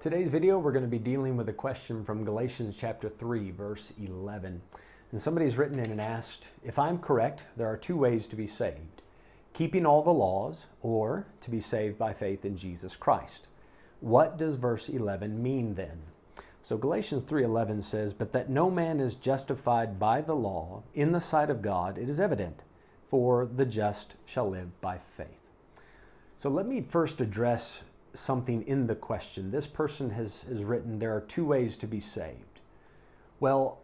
Today's video, we're going to be dealing with a question from Galatians chapter 3, verse 11. And somebody's written in and asked, If I'm correct, there are two ways to be saved keeping all the laws, or to be saved by faith in Jesus Christ. What does verse 11 mean then? So Galatians 3:11 says, "But that no man is justified by the law in the sight of God, it is evident, for the just shall live by faith." So let me first address something in the question. This person has, has written, There are two ways to be saved. Well,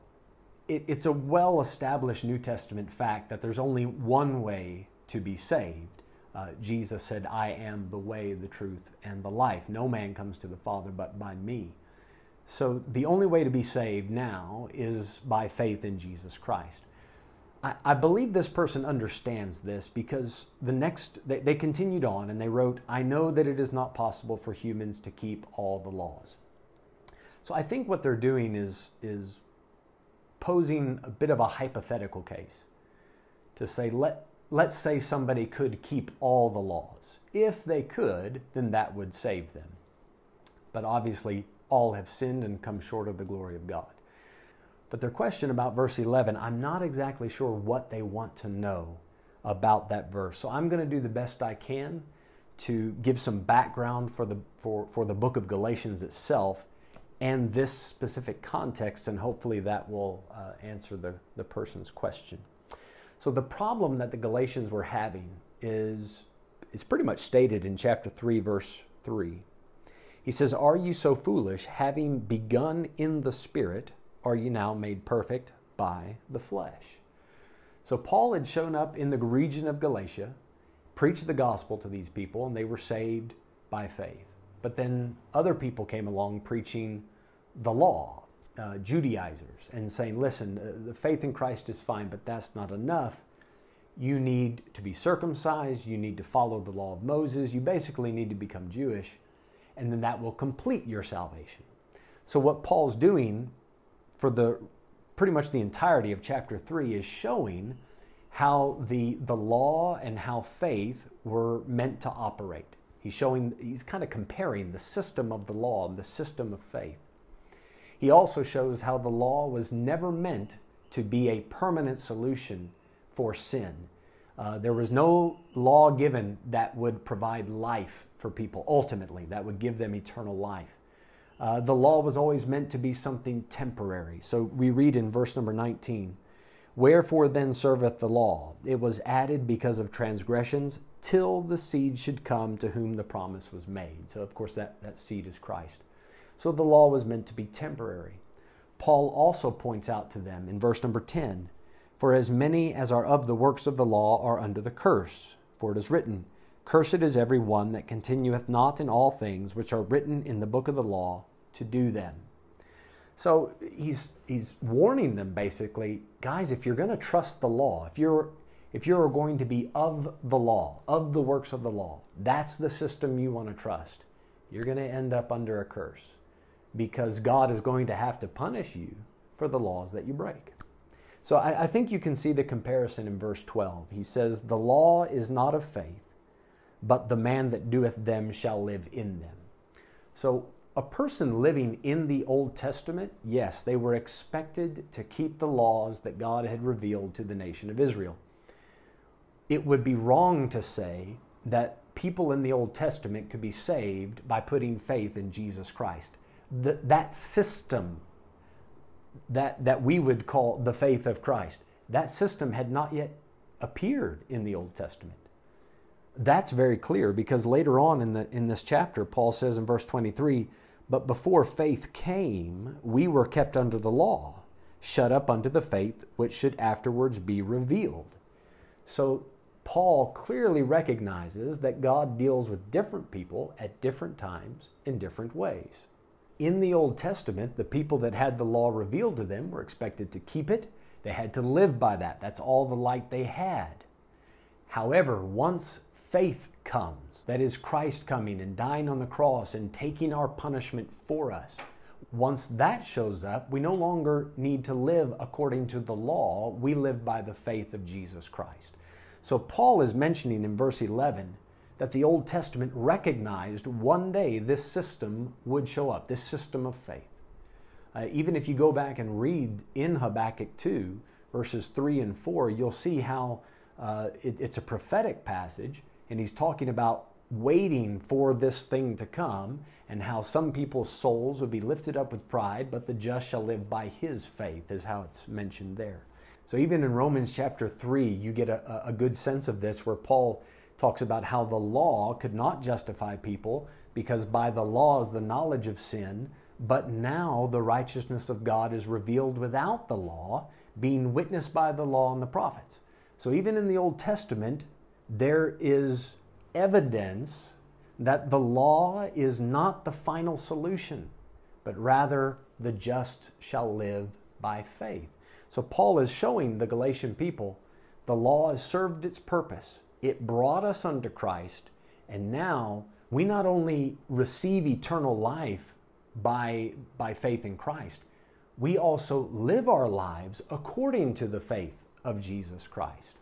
it, it's a well established New Testament fact that there's only one way to be saved. Uh, Jesus said, I am the way, the truth, and the life. No man comes to the Father but by me. So the only way to be saved now is by faith in Jesus Christ. I, believe this person understands this because the next, they, they continued on and they wrote, I know that it is not possible for humans to keep all the laws. So I think what they're doing is, is posing a bit of a hypothetical case to say, let, let's say somebody could keep all the laws. If they could, then that would save them. But obviously, all have sinned and come short of the glory of God. But their question about verse 11, I'm not exactly sure what they want to know about that verse. So I'm going to do the best I can to give some background for the, for, for the book of Galatians itself and this specific context, and hopefully that will uh, answer the, the person's question. So the problem that the Galatians were having is, is pretty much stated in chapter 3, verse 3. He says, Are you so foolish, having begun in the Spirit, are you now made perfect by the flesh? So Paul had shown up in the region of Galatia, preached the gospel to these people, and they were saved by faith. But then other people came along preaching the law, uh, Judaizers, and saying, listen, uh, the faith in Christ is fine, but that's not enough. You need to be circumcised, you need to follow the law of Moses, you basically need to become Jewish, and then that will complete your salvation. So, what Paul's doing for the pretty much the entirety of chapter 3 is showing how the, the law and how faith were meant to operate. He's showing, he's kind of comparing the system of the law and the system of faith. He also shows how the law was never meant to be a permanent solution for sin. Uh, there was no law given that would provide life for people ultimately, that would give them eternal life. Uh, the law was always meant to be something temporary. So we read in verse number 19 Wherefore then serveth the law? It was added because of transgressions, till the seed should come to whom the promise was made. So, of course, that, that seed is Christ. So the law was meant to be temporary. Paul also points out to them in verse number 10 For as many as are of the works of the law are under the curse. For it is written, Cursed is every one that continueth not in all things which are written in the book of the law to do them. So he's, he's warning them basically, guys, if you're going to trust the law, if you're, if you're going to be of the law, of the works of the law, that's the system you want to trust, you're going to end up under a curse because God is going to have to punish you for the laws that you break. So I, I think you can see the comparison in verse 12. He says, The law is not of faith but the man that doeth them shall live in them. So, a person living in the Old Testament, yes, they were expected to keep the laws that God had revealed to the nation of Israel. It would be wrong to say that people in the Old Testament could be saved by putting faith in Jesus Christ. That system that, that we would call the faith of Christ, that system had not yet appeared in the Old Testament that's very clear because later on in, the, in this chapter, Paul says in verse 23 But before faith came, we were kept under the law, shut up unto the faith which should afterwards be revealed. So Paul clearly recognizes that God deals with different people at different times in different ways. In the Old Testament, the people that had the law revealed to them were expected to keep it. They had to live by that. That's all the light they had. However, once faith comes, that is, Christ coming and dying on the cross and taking our punishment for us, once that shows up, we no longer need to live according to the law. We live by the faith of Jesus Christ. So Paul is mentioning in verse 11 that the Old Testament recognized one day this system would show up, this system of faith. Uh, even if you go back and read in Habakkuk 2, verses 3 and 4, you'll see how uh, it, it's a prophetic passage, and he's talking about waiting for this thing to come and how some people's souls would be lifted up with pride, but the just shall live by his faith, is how it's mentioned there. So even in Romans chapter 3, you get a, a good sense of this where Paul talks about how the law could not justify people because by the law is the knowledge of sin, but now the righteousness of God is revealed without the law, being witnessed by the law and the prophets. So even in the Old Testament, there is evidence that the law is not the final solution, but rather the just shall live by faith. So Paul is showing the Galatian people the law has served its purpose. It brought us unto Christ, and now we not only receive eternal life by, by faith in Christ, we also live our lives according to the faith of Jesus Christ.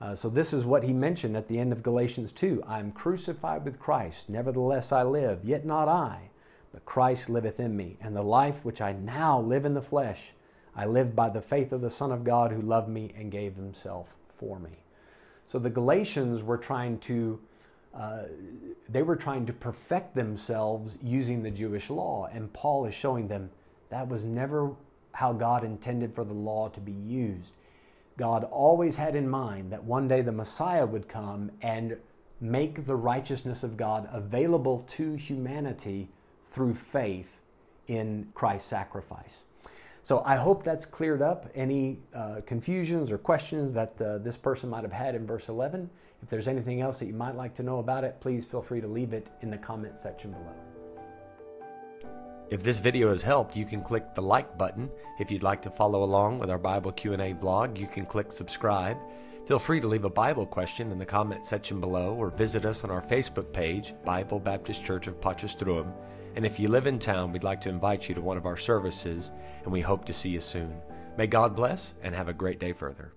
Uh, so, this is what he mentioned at the end of Galatians 2 I am crucified with Christ, nevertheless I live, yet not I, but Christ liveth in me. And the life which I now live in the flesh, I live by the faith of the Son of God who loved me and gave himself for me. So, the Galatians were trying to. Uh, they were trying to perfect themselves using the Jewish law, and Paul is showing them that was never how God intended for the law to be used. God always had in mind that one day the Messiah would come and make the righteousness of God available to humanity through faith in Christ's sacrifice. So I hope that's cleared up any uh, confusions or questions that uh, this person might have had in verse 11. If there's anything else that you might like to know about it, please feel free to leave it in the comment section below. If this video has helped, you can click the like button. If you'd like to follow along with our Bible Q&A vlog, you can click subscribe. Feel free to leave a Bible question in the comment section below or visit us on our Facebook page, Bible Baptist Church of Potchefstroom. And if you live in town, we'd like to invite you to one of our services, and we hope to see you soon. May God bless and have a great day further.